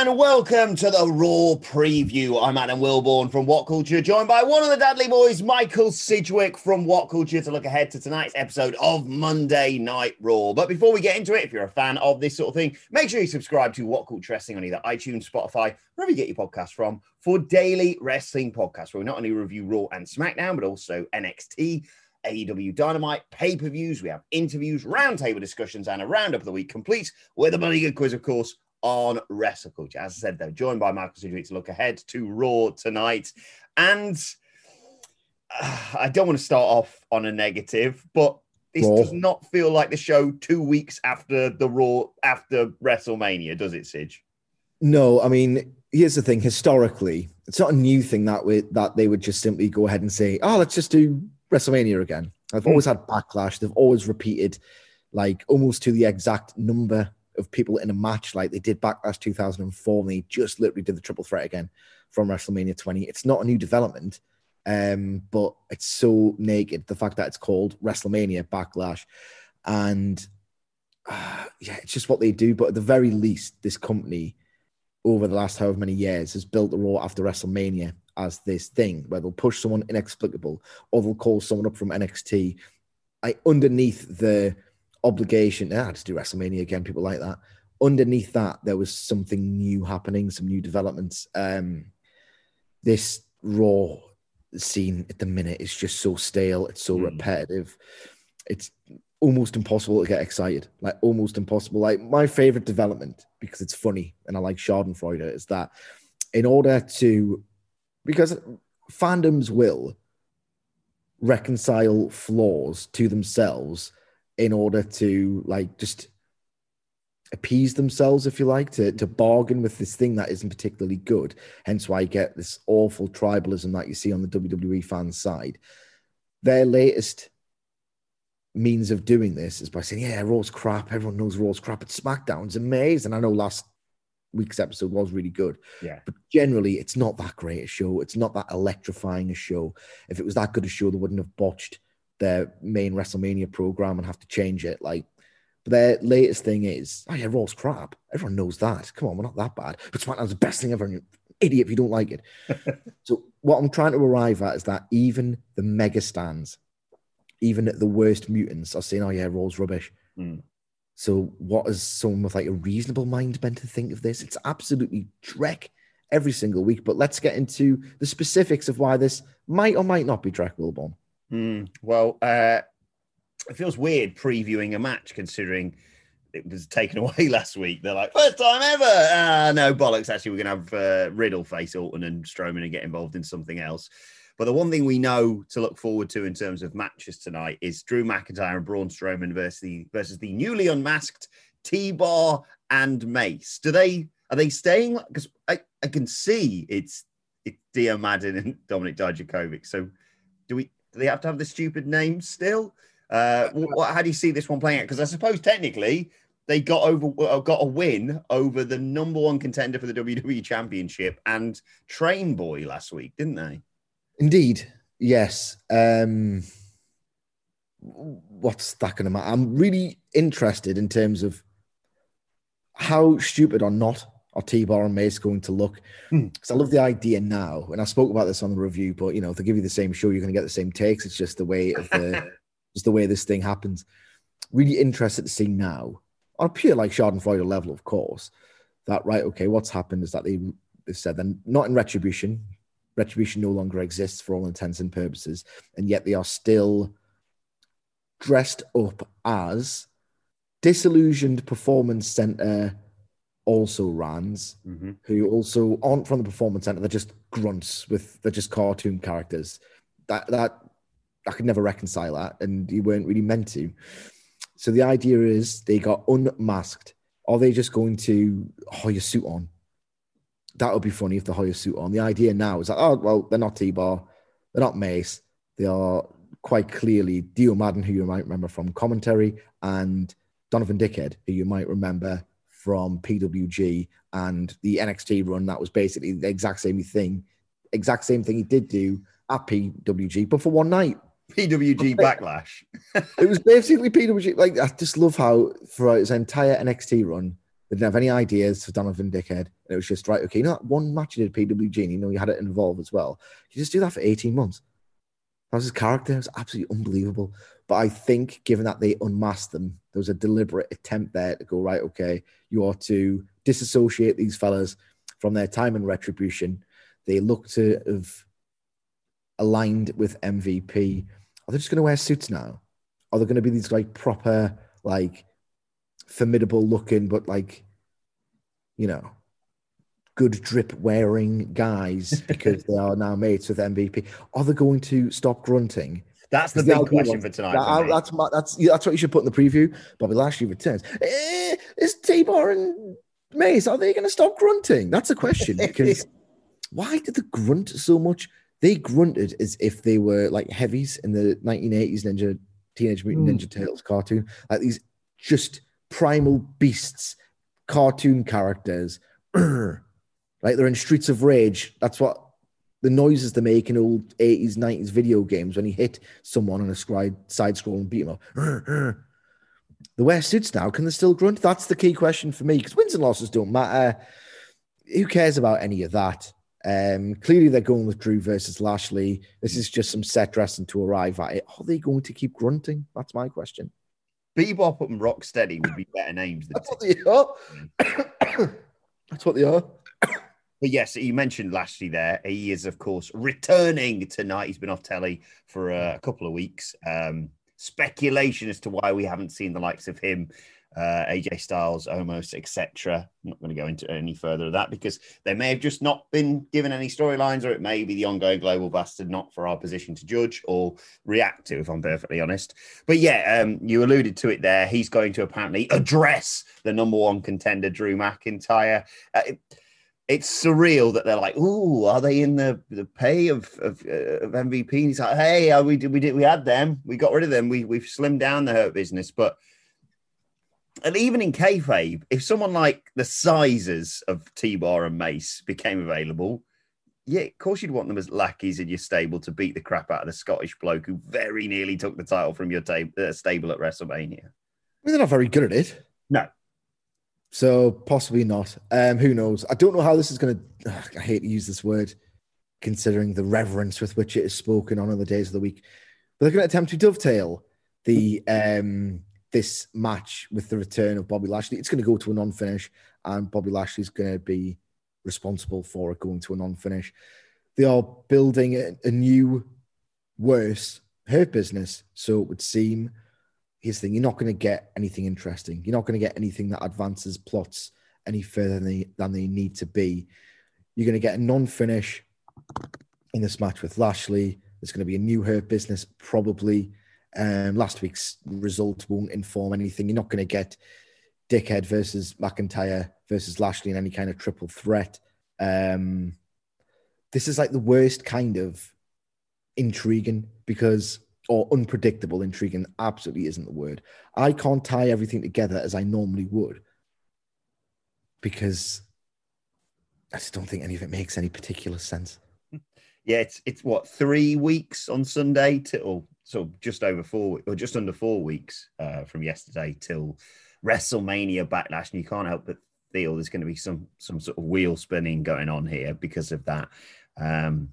And welcome to the Raw Preview. I'm Adam Wilborn from What Culture, joined by one of the Dudley boys, Michael Sidgwick from What Culture, to look ahead to tonight's episode of Monday Night Raw. But before we get into it, if you're a fan of this sort of thing, make sure you subscribe to What Culture Wrestling on either iTunes, Spotify, wherever you get your podcast from, for daily wrestling podcasts where we not only review Raw and SmackDown, but also NXT. AEW Dynamite pay per views. We have interviews, roundtable discussions, and a roundup of the week complete with a bloody good quiz, of course, on Wrestle Culture. As I said, though, joined by Michael Sidgwick to look ahead to Raw tonight. And uh, I don't want to start off on a negative, but this Raw. does not feel like the show two weeks after the Raw, after WrestleMania, does it, Sidge? No, I mean, here's the thing. Historically, it's not a new thing that we, that they would just simply go ahead and say, "Oh, let's just do WrestleMania again." I've always had backlash. They've always repeated, like almost to the exact number of people in a match, like they did Backlash 2004. And they just literally did the triple threat again from WrestleMania 20. It's not a new development, um, but it's so naked. The fact that it's called WrestleMania Backlash, and uh, yeah, it's just what they do. But at the very least, this company over the last however many years has built the Raw after WrestleMania as this thing where they'll push someone inexplicable or they'll call someone up from NXT. I underneath the obligation, ah, just do WrestleMania again, people like that. Underneath that, there was something new happening, some new developments. Um, this Raw scene at the minute is just so stale, it's so Mm. repetitive. It's almost impossible to get excited. Like almost impossible. Like my favorite development because it's funny and I like Schadenfreude is that in order to because fandoms will reconcile flaws to themselves in order to like just appease themselves if you like to to bargain with this thing that isn't particularly good hence why you get this awful tribalism that you see on the WWE fan side their latest means of doing this is by saying, yeah, Raw's crap. Everyone knows Raw's crap. But SmackDown's amazing. I know last week's episode was really good. Yeah. But generally, it's not that great a show. It's not that electrifying a show. If it was that good a show, they wouldn't have botched their main WrestleMania program and have to change it. Like, but their latest thing is, oh yeah, Raw's crap. Everyone knows that. Come on, we're not that bad. But SmackDown's the best thing ever. And you're an idiot if you don't like it. so what I'm trying to arrive at is that even the mega stands, even the worst mutants are saying, oh yeah, Raw's rubbish. Mm. So what is someone with like a reasonable mind meant to think of this? It's absolutely dreck every single week. But let's get into the specifics of why this might or might not be Drek Wilborn. Hmm. Well, uh, it feels weird previewing a match considering it was taken away last week. They're like, first time ever. Ah, no, bollocks. Actually, we're going to have uh, Riddle face Orton and Strowman and get involved in something else. But the one thing we know to look forward to in terms of matches tonight is Drew McIntyre and Braun Strowman versus the, versus the newly unmasked T-Bar and Mace. Do they are they staying? Because I, I can see it's it's Dio Maddin and Dominik Dijakovic. So do we do they have to have the stupid names still? Uh, what, how do you see this one playing out? Because I suppose technically they got over uh, got a win over the number one contender for the WWE Championship and Train Boy last week, didn't they? Indeed, yes. Um, what's that going to matter? I'm really interested in terms of how stupid or not are T-Bar and Mace going to look? Hmm. Because I love the idea now, and I spoke about this on the review. But you know, if they give you the same show, you're going to get the same takes. It's just the way of the, just the way this thing happens. Really interested to see now on a pure like Schadenfreude level, of course. That right? Okay, what's happened is that they they said then not in retribution. Retribution no longer exists for all intents and purposes, and yet they are still dressed up as disillusioned performance center also rans Mhm. who also aren't from the performance center they're just grunts with they're just cartoon characters. That that i could never reconcile that and you weren't really meant to. So the idea is they got unmasked. Are they just going to hire a suit on? That would be funny if they hire a suit on. The idea now is like oh well they're not t-bar they're not mace. They are quite clearly Dio Maddin, who you might remember from commentary, and Donovan Dickhead, who you might remember from PWG and the NXT run. That was basically the exact same thing, exact same thing he did do at PWG, but for one night. PWG backlash. It was basically PWG. Like I just love how throughout his entire NXT run, they didn't have any ideas for Donovan Dickhead. And it was just right, okay, you know that one match you did PWG, and you know you had it involved as well. You just do that for 18 months. That was his character. It was absolutely unbelievable. But I think, given that they unmasked them, there was a deliberate attempt there to go, right, okay, you are to disassociate these fellas from their time in retribution. They look to have aligned with MVP. Are they just going to wear suits now? Are they going to be these like proper, like formidable looking, but like, you know, good drip wearing guys because they are now mates with MVP? Are they going to stop grunting? That's the big question for tonight. That- for that's my, that's that's what you should put in the preview. Bobby Lashley returns. Eh, is T-Bar and Mace are they going to stop grunting? That's a question because why did they grunt so much? They grunted as if they were like heavies in the 1980s Ninja Teenage Mutant Hmm. Ninja Turtles cartoon, like these just primal beasts, cartoon characters. like they're in Streets of Rage. That's what the noises they make in old 80s, 90s video games when you hit someone on a side scroll and beat them up. They wear suits now. Can they still grunt? That's the key question for me because wins and losses don't matter. Who cares about any of that? Um, clearly, they're going with Drew versus Lashley. This is just some set dressing to arrive at it. Are they going to keep grunting? That's my question. Bebop and Rocksteady would be better names than That's what they are. That's what they are. But yes, you mentioned Lashley there. He is, of course, returning tonight. He's been off telly for uh, a couple of weeks. Um, speculation as to why we haven't seen the likes of him, uh, AJ Styles, Omos, etc. I'm not going to go into any further of that because they may have just not been given any storylines, or it may be the ongoing global bastard, not for our position to judge or react to, if I'm perfectly honest. But yeah, um, you alluded to it there. He's going to apparently address the number one contender, Drew McIntyre. Uh, it- it's surreal that they're like, "Ooh, are they in the, the pay of of, uh, of MVP?" And he's like, "Hey, uh, we did, we did, we had them, we got rid of them, we we've slimmed down the hurt business." But and even in kayfabe, if someone like the sizes of T-Bar and Mace became available, yeah, of course you'd want them as lackeys in your stable to beat the crap out of the Scottish bloke who very nearly took the title from your ta- uh, stable at WrestleMania. I mean, they're not very good at it. No. So possibly not. Um, who knows? I don't know how this is going to. I hate to use this word, considering the reverence with which it is spoken on other days of the week. But they're going to attempt to dovetail the um, this match with the return of Bobby Lashley. It's going to go to a non-finish, and Bobby Lashley's going to be responsible for it going to a non-finish. They are building a, a new, worse hurt business. So it would seem here's the thing you're not going to get anything interesting. You're not going to get anything that advances plots any further than they, than they need to be. You're going to get a non finish in this match with Lashley. There's going to be a new hurt business, probably. Um, last week's result won't inform anything. You're not going to get Dickhead versus McIntyre versus Lashley in any kind of triple threat. Um, this is like the worst kind of intriguing because or unpredictable intriguing absolutely isn't the word. I can't tie everything together as I normally would because I just don't think any of it makes any particular sense. Yeah, it's it's what three weeks on Sunday till so just over four or just under four weeks uh, from yesterday till WrestleMania Backlash, and you can't help but feel there's going to be some some sort of wheel spinning going on here because of that. Um,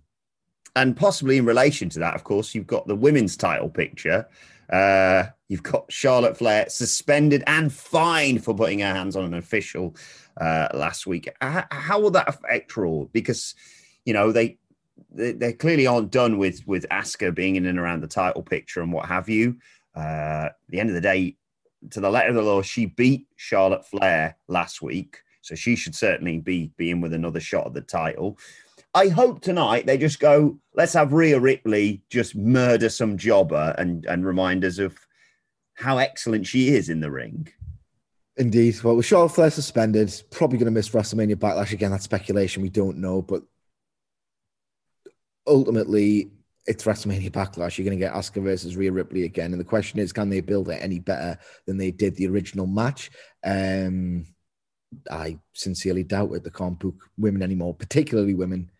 and possibly in relation to that, of course, you've got the women's title picture. Uh, you've got Charlotte Flair suspended and fined for putting her hands on an official uh, last week. How, how will that affect Raw? Because you know they, they they clearly aren't done with with Asuka being in and around the title picture and what have you. Uh, the end of the day, to the letter of the law, she beat Charlotte Flair last week, so she should certainly be be in with another shot at the title. I hope tonight they just go, let's have Rhea Ripley just murder some jobber and, and remind us of how excellent she is in the ring. Indeed. Well, with Charlotte Flair suspended, probably going to miss WrestleMania Backlash again. That's speculation. We don't know. But ultimately, it's WrestleMania Backlash. You're going to get Asuka versus Rhea Ripley again. And the question is, can they build it any better than they did the original match? Um, I sincerely doubt it. They can't book women anymore, particularly women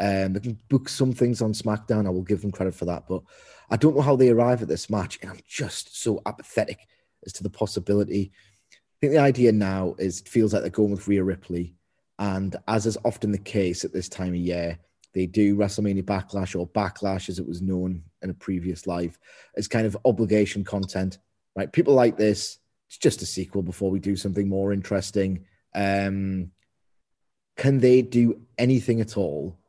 um, they can book some things on SmackDown. I will give them credit for that, but I don't know how they arrive at this match, and I'm just so apathetic as to the possibility. I think the idea now is it feels like they're going with Rhea Ripley, and as is often the case at this time of year, they do WrestleMania Backlash or Backlash, as it was known in a previous life, as kind of obligation content. Right? People like this. It's just a sequel before we do something more interesting. Um, can they do anything at all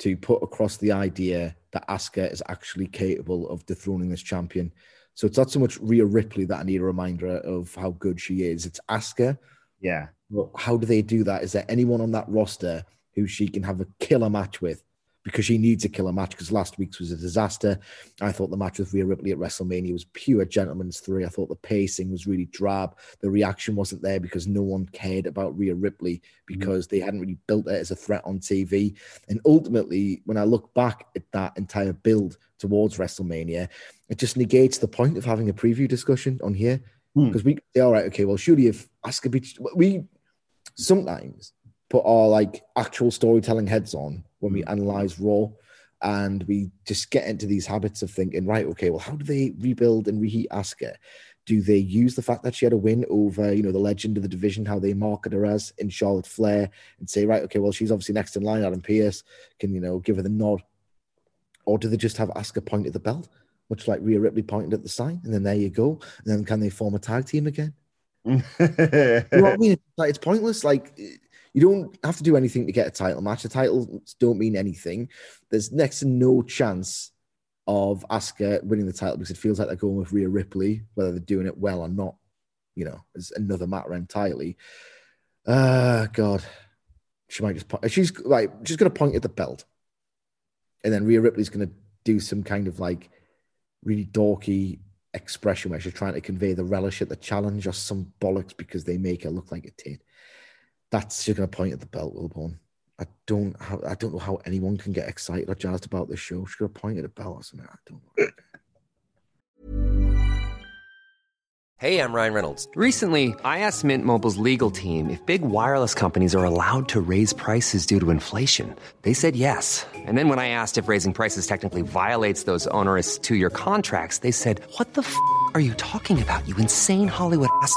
to put across the idea that Asuka is actually capable of dethroning this champion. So it's not so much Rhea Ripley that I need a reminder of how good she is. It's Asuka. Yeah. But how do they do that? Is there anyone on that roster who she can have a killer match with? Because she needs to kill a killer match because last week's was a disaster. I thought the match with Rhea Ripley at WrestleMania was pure gentleman's three. I thought the pacing was really drab. The reaction wasn't there because no one cared about Rhea Ripley because mm-hmm. they hadn't really built it as a threat on TV. And ultimately, when I look back at that entire build towards WrestleMania, it just negates the point of having a preview discussion on here. Because mm. we say, all right, okay, well, surely if Asuka beats, we sometimes put our like actual storytelling heads on when we mm. analyze Raw and we just get into these habits of thinking, right, okay, well, how do they rebuild and reheat Asuka? Do they use the fact that she had a win over, you know, the legend of the division, how they market her as in Charlotte Flair, and say, right, okay, well, she's obviously next in line, Adam Pearce can, you know, give her the nod. Or do they just have Asuka point at the belt, much like Rhea Ripley pointed at the sign, and then there you go. And then can they form a tag team again? you know what I mean? Like, it's pointless. Like you don't have to do anything to get a title match. The titles don't mean anything. There's next to no chance of Asuka winning the title because it feels like they're going with Rhea Ripley, whether they're doing it well or not. You know, is another matter entirely. Uh God, she might just point. She's like she's gonna point at the belt, and then Rhea Ripley's gonna do some kind of like really dorky expression where she's trying to convey the relish at the challenge or some bollocks because they make her look like a tit that's you're going to point at the belt, Wilborn. I don't have, I don't know how anyone can get excited or jazzed about this show. She's going to point at a belt or something. I don't know. Hey, I'm Ryan Reynolds. Recently, I asked Mint Mobile's legal team if big wireless companies are allowed to raise prices due to inflation. They said yes. And then when I asked if raising prices technically violates those onerous two-year contracts, they said, "What the f- are you talking about? You insane Hollywood ass."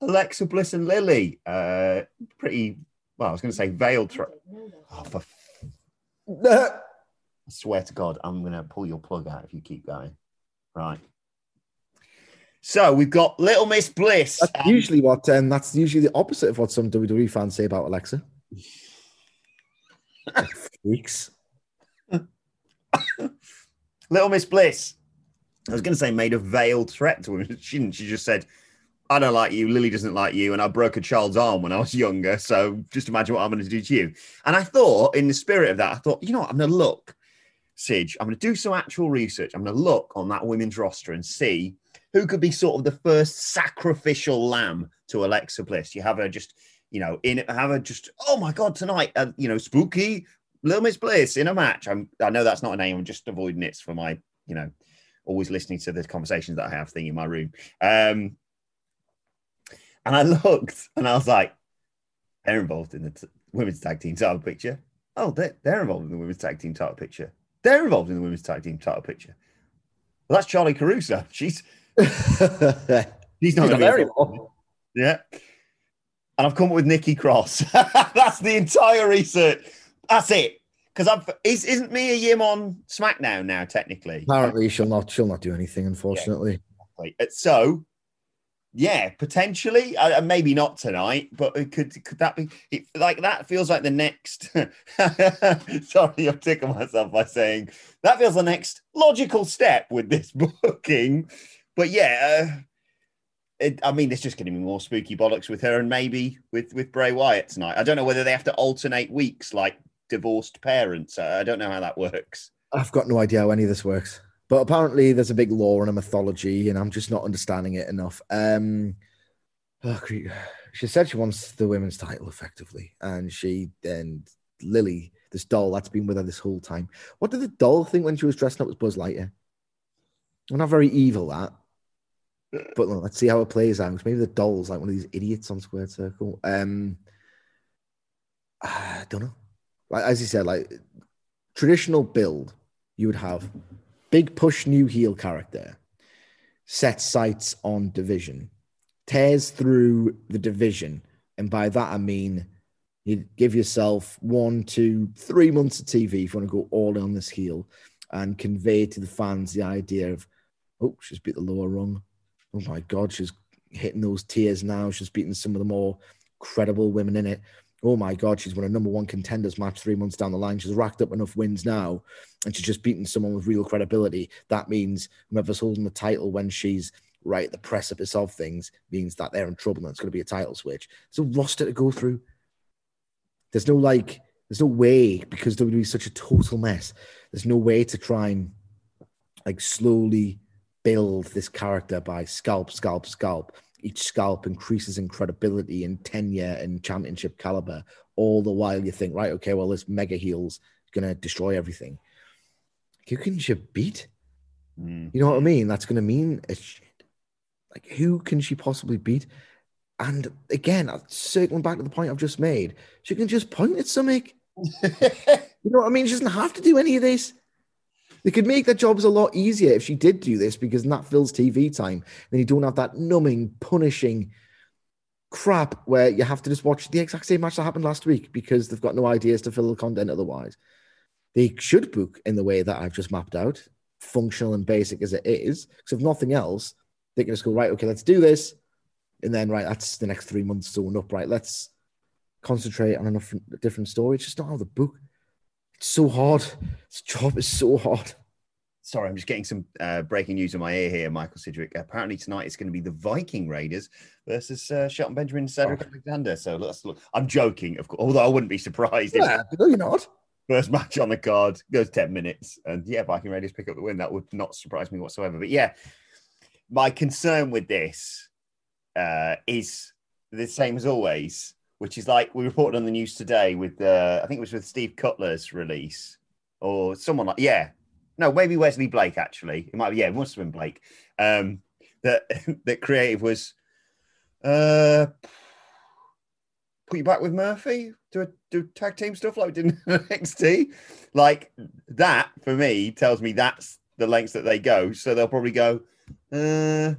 Alexa Bliss and Lily. Uh, pretty well. I was going to say veiled. Tra- oh, for f- I swear to God, I'm going to pull your plug out if you keep going. Right. So we've got Little Miss Bliss. That's and- usually what, um, that's usually the opposite of what some WWE fans say about Alexa. Freaks. Little Miss Bliss. I was going to say made a veiled threat to him. She didn't. She just said, "I don't like you. Lily doesn't like you, and I broke a child's arm when I was younger. So just imagine what I'm going to do to you." And I thought, in the spirit of that, I thought, you know what? I'm going to look, Sidge. I'm going to do some actual research. I'm going to look on that women's roster and see who could be sort of the first sacrificial lamb to Alexa Bliss. You have her just, you know, in have her just. Oh my God, tonight, uh, you know, spooky Little Miss Bliss in a match. I'm. I know that's not a name. I'm just avoiding it for my, you know, always listening to the conversations that I have thing in my room. Um, and I looked and I was like, they're involved in the t- women's tag team title picture. Oh, they're, they're involved in the women's tag team title picture. They're involved in the women's tag team title picture. Well, that's Charly Caruso. She's she's not She's not there involved. anymore. Yeah. And I've come up with Nikki Cross. That's the entire research. That's it. Because I've is, isn't Mia Yim on SmackDown now, technically? Apparently, she'll not. She'll not do anything. Unfortunately, Exactly. Uh, So, yeah, potentially, uh, maybe not tonight, but it could could that be it, like that? Feels like the next. Sorry, I'm tickling myself by saying that feels the next logical step with this booking. But yeah, uh, it, I mean, it's just going to be more spooky bollocks with her and maybe with with Bray Wyatt tonight. I don't know whether they have to alternate weeks like divorced parents. I don't know how that works. I've got no idea how any of this works. But apparently, there's a big lore and a mythology, and I'm just not understanding it enough. Um, oh, she said she wants the women's title effectively, and she and Lily, this doll that's been with her this whole time. What did the doll think when she was dressing up as Buzz Lightyear? Well, not very evil that, but look, let's see how it plays out. Maybe the doll's like one of these idiots on Square Circle. Um, I don't know. Like as you said, like traditional build, you would have big push new heel character, Sets sights on division, tears through the division, and by that I mean you give yourself one, two, three months of TV if you want to go all in on this heel and convey to the fans the idea of, oh, she's beat the lower rung. Oh my God, she's hitting those tiers now. She's beating some of the more credible women in it. Oh my God, she's won a number one contenders match three months down the line. She's racked up enough wins now, and she's just beaten someone with real credibility. That means whoever's holding the title when she's right at the precipice of things means that they're in trouble and it's going to be a title switch. There's a roster to go through. There's no like, there's no way because WWE is such a total mess. There's no way to try and like slowly build this character by scalp, scalp, scalp. Each scalp increases in credibility and tenure and championship caliber. All the while you think, right, okay, well, this mega heel's gonna destroy everything. Who can she beat? Mm. You know what I mean? That's gonna mean a shit. Like, who can she possibly beat? And again, circling back to the point I've just made, she can just point at something. You know what I mean? She doesn't have to do any of this. They could make their jobs a lot easier if she did do this because that fills TV time. Then you don't have that numbing, punishing crap where you have to just watch the exact same match that happened last week because they've got no ideas to fill the content otherwise. They should book in the way that I've just mapped out, functional and basic as it is. Because if nothing else, they can just go, right, okay, let's do this. And then, right, that's the next three months sewn up, right? Let's concentrate on enough different story. It's just not how the book. It's so hard. This job is so hard. Sorry, I'm just getting some uh, breaking news in my ear here, Michael Sidgwick. Apparently tonight it's going to be the Viking Raiders versus uh, Shelton Benjamin and Cedric Oh. Alexander. So let's look. I'm joking, of course, although I wouldn't be surprised if no, you're not. first match on the card goes 10 minutes and yeah, Viking Raiders pick up the win. That would not surprise me whatsoever. But yeah, my concern with this uh, is the same as always, which is like we reported on the news today with uh, I think it was with Steve Cutler's release or someone like yeah, no, maybe Wesley Blake actually. It might be yeah, it must have been Blake. Um, that that creative was uh put you back with Murphy, do a, do tag team stuff like we did in NXT. Like that for me tells me that's the lengths that they go. So they'll probably go, uh,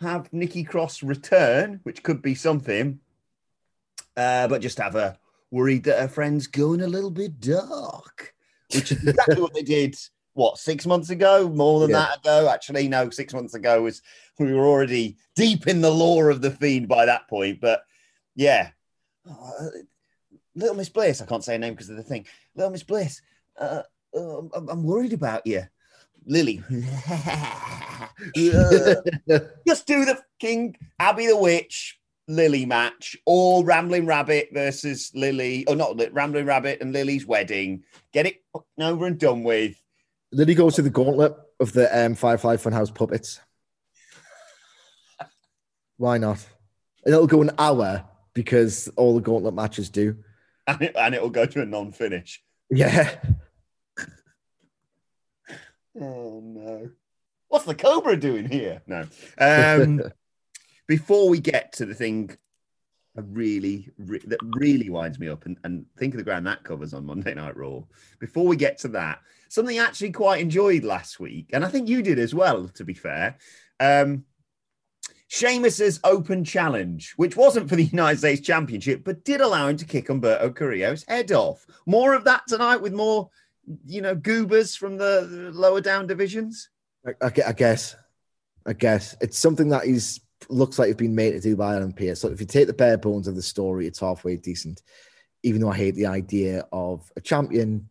have Nikki Cross return, which could be something, uh, but just have her worried that her friend's going a little bit dark, which is exactly what they did. What six months ago? More than Yeah. that ago? Actually, no. Six months ago was we were already deep in the lore of the fiend by that point. But yeah, Uh, Little Miss Bliss. I can't say her name because of the thing. Little Miss Bliss. Uh, uh, I'm, I'm worried about you, Lily. Just do the King Abby the Witch Lily match, or Rambling Rabbit versus Lily, or not Rambling Rabbit and Lily's wedding. Get it over and done with. He goes to the gauntlet of the um, Firefly Funhouse puppets. Why not? And it'll go an hour because all the gauntlet matches do. And, it, and it'll go to a non-finish. Yeah. Oh no. What's the Cobra doing here? No. Um, before we get to the thing really, re- that really winds me up, and, and think of the ground that covers on Monday Night Raw. Before we get to that, something I actually quite enjoyed last week, and I think you did as well, to be fair. Um, Sheamus's open challenge, which wasn't for the United States Championship, but did allow him to kick Humberto Carrillo's head off. More of that tonight with more, you know, goobers from the lower down divisions. I I guess. I guess. It's something that he's looks like it's been made to do by Adam Pearce. So if you take the bare bones of the story, it's halfway decent. Even though I hate the idea of a champion,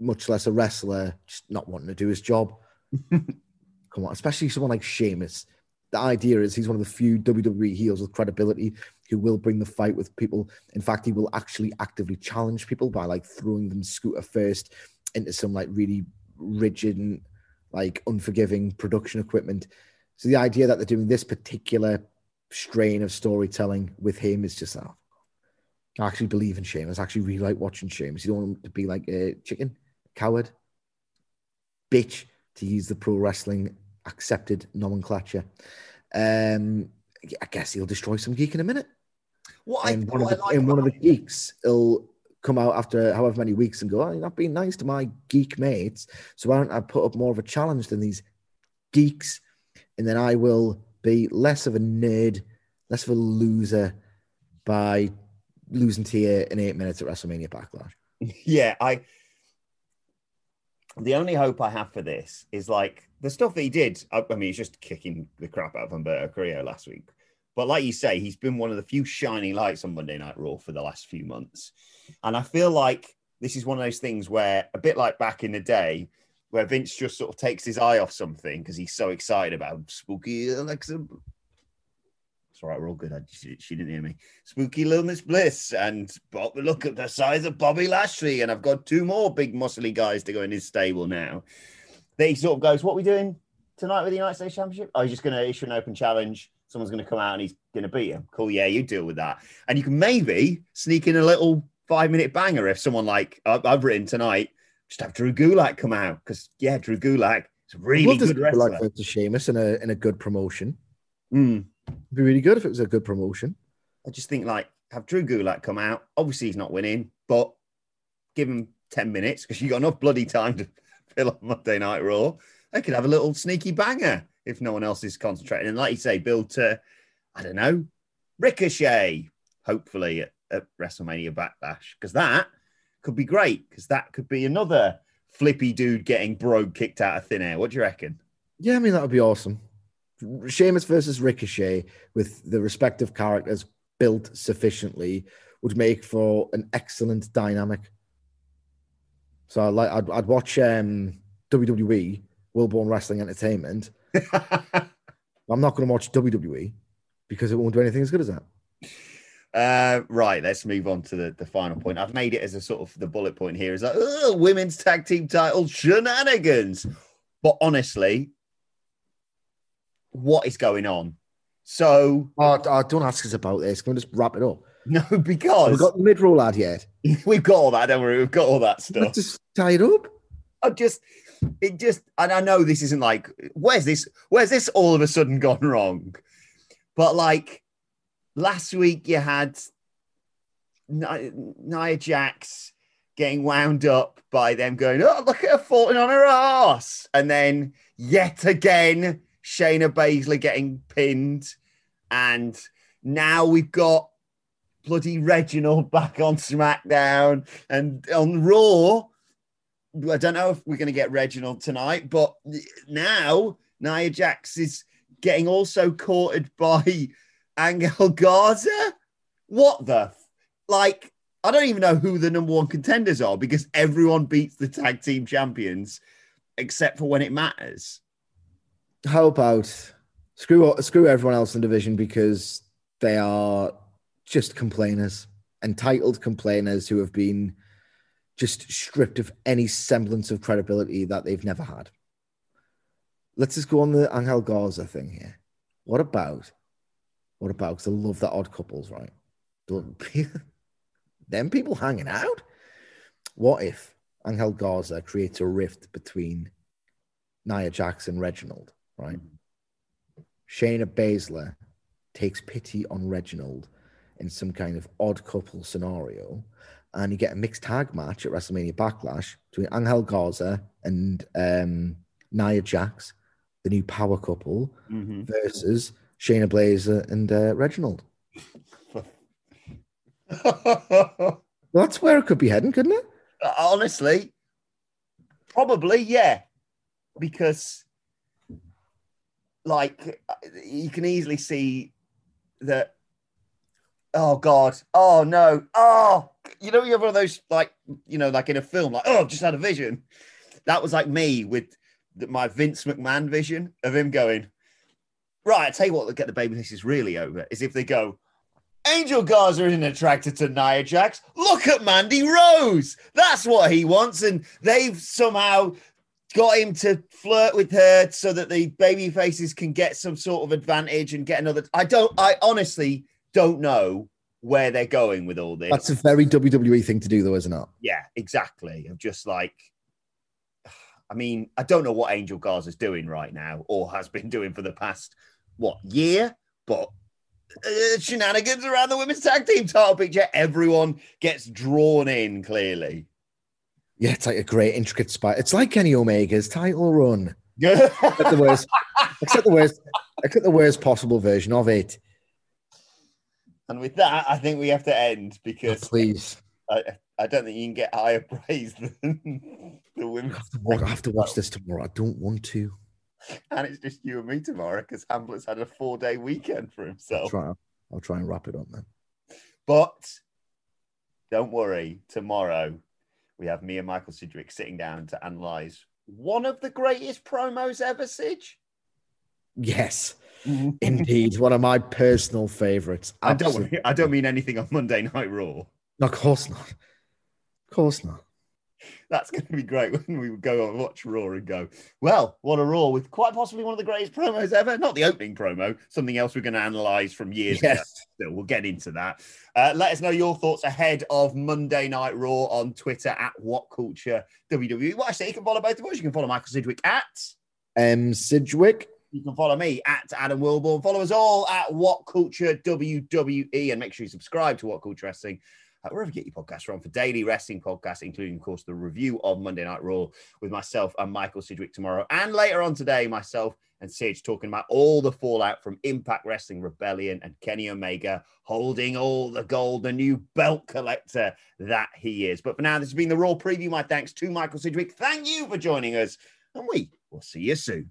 much less a wrestler, just not wanting to do his job. Come on, especially someone like Sheamus. The idea is he's one of the few WWE heels with credibility who will bring the fight with people. In fact, he will actually actively challenge people by like throwing them scooter first into some like really rigid and like unforgiving production equipment. So the idea that they're doing this particular strain of storytelling with him is just oh, I actually believe in Sheamus. I actually really like watching Sheamus. You don't want him to be like a chicken, coward, bitch, to use the pro wrestling accepted nomenclature. Um, I guess he'll destroy some geek in a minute. What I, And one of what I the, like and one of the geeks will come out after however many weeks and go, oh, you're not being nice to my geek mates. So why don't I put up more of a challenge than these geeks? And then I will be less of a nerd, less of a loser by losing to you in eight minutes at WrestleMania Backlash. yeah, I. The only hope I have for this is like the stuff he did. I, mean, he's just kicking the crap out of Humberto Carrillo last week. But like you say, he's been one of the few shining lights on Monday Night Raw for the last few months. And I feel like this is one of those things where, a bit like back in the day, where Vince just sort of takes his eye off something because he's so excited about spooky Alexa. It's all right, we're all good. I, she, she didn't hear me. Spooky Little Miss Bliss and Bob, look at the size of Bobby Lashley. And I've got two more big muscly guys to go in his stable now. Then he sort of goes, What are we doing tonight with the United States Championship? Oh, he's just going to issue an open challenge. Someone's going to come out and he's going to beat him. Cool. Yeah, you deal with that. And you can maybe sneak in a little five minute banger if someone like I've written tonight, just have Drew Gulak come out. Because, yeah, Drew Gulak is a really to good wrestler. like to Sheamus in a in a good promotion. Mm. It'd be really good if it was a good promotion. I just think like have Drew Gulak come out. Obviously, he's not winning, but give him 10 minutes because you got enough bloody time to fill up Monday Night Raw. They could have a little sneaky banger if no one else is concentrating. And like you say, build to, I don't know, Ricochet, hopefully at, at WrestleMania Backlash, because that could be great because that could be another flippy dude getting brogue kicked out of thin air. What do you reckon? Yeah, I mean that would be awesome. Sheamus versus Ricochet with the respective characters built sufficiently would make for an excellent dynamic. So I'd like I'd, I'd watch um, WWE World Born Wrestling Entertainment. I'm not going to watch WWE because it won't do anything as good as that. Uh, right, let's move on to the, the final point. I've made it as a sort of the bullet point here is like, women's tag team title shenanigans. But honestly, what is going on? So Oh, oh, don't ask us about this. Can we just wrap it up? no, Have we've got the mid roll ad yet? we've got all that. Don't worry, we've got all that stuff. Let's just tie it up. I just, it just, and I know this isn't like, where's this, where's this all of a sudden gone wrong? But like last week, you had Nia, Jax getting wound up by them going, oh, look at her falling on her ass. And then yet again, Shayna Baszler getting pinned. And now we've got bloody Reginald back on SmackDown and on Raw. I don't know if we're going to get Reginald tonight, but now Nia Jax is getting also courted by Angel Garza. What the? f- Like, I don't even know who the number one contenders are because everyone beats the tag team champions except for when it matters. How about screw screw everyone else in the division because they are just complainers, entitled complainers who have been just stripped of any semblance of credibility that they've never had. Let's just go on the Angel Garza thing here. What about? What about? Because I love that odd couples, right? Them people hanging out. What if Angel Garza creates a rift between Nia Jax and Reginald, right? Shayna Baszler takes pity on Reginald in some kind of odd couple scenario, and you get a mixed tag match at WrestleMania Backlash between Angel Garza and um, Nia Jax, the new power couple, versus Shayna Baszler uh, and uh, Reginald. Well, that's where it could be heading, couldn't it? Uh, honestly, probably, yeah. Because, like, uh, you can easily see that. Oh, God. Oh, no. Oh, you know, you have one of those, like, you know, like in a film, like, oh, I've just had a vision. That was like me with my Vince McMahon vision of him going, right, I tell you what, get the baby faces really over is if they go, Angel Garza isn't attracted to Nia Jax. Look at Mandy Rose. That's what he wants. And they've somehow got him to flirt with her so that the baby faces can get some sort of advantage and get another. I don't, I honestly don't know where they're going with all this. That's a very WWE thing to do, though, isn't it? yeah, exactly. I'm just like, I mean, I don't know what Angel Garza's doing right now or has been doing for the past, what, year? But uh, shenanigans around the women's tag team title picture. Everyone gets drawn in clearly. Yeah, it's like a great intricate spot. It's like Kenny Omega's title run. Yeah. Except the worst, except the worst, except the worst possible version of it. and with that, I think we have to end Oh, because please, I, I don't think you can get higher praise than the women's. I have to watch this tomorrow. I don't want to. And it's just you and me tomorrow because Hamlet's had a four day weekend for I'll himself. try. I'll try and wrap it up then. But don't worry, tomorrow we have me and Michael Sidgwick sitting down to analyze one of the greatest promos ever, Sidge. Yes, mm-hmm. indeed, one of my personal favorites. I don't I don't mean anything on Monday Night Raw. No, of course not. Of course not. That's going to be great when we go and watch Raw and go, well, what a Raw with quite possibly one of the greatest promos ever. Not the opening promo, something else we're going to analyze from years ago. Yes. Still, we'll get into that. Uh, let us know your thoughts ahead of Monday Night Raw on Twitter at What Culture WWE. Well, say you can follow both of us. You can follow Michael Sidgwick at Um, Sidgwick. You can follow me at Adam Wilborn. Follow us all at What Culture WWE and make sure you subscribe to What Culture Wrestling. Uh, wherever you get your podcasts from for daily wrestling podcasts, including, of course, the review of Monday Night Raw with myself and Michael Sidgwick tomorrow. And later on today, myself and Sidge talking about all the fallout from Impact Wrestling Rebellion and Kenny Omega holding all the gold, the new belt collector that he is. But for now, this has been the Raw preview. My thanks to Michael Sidgwick. Thank you for joining us, and we will see you soon.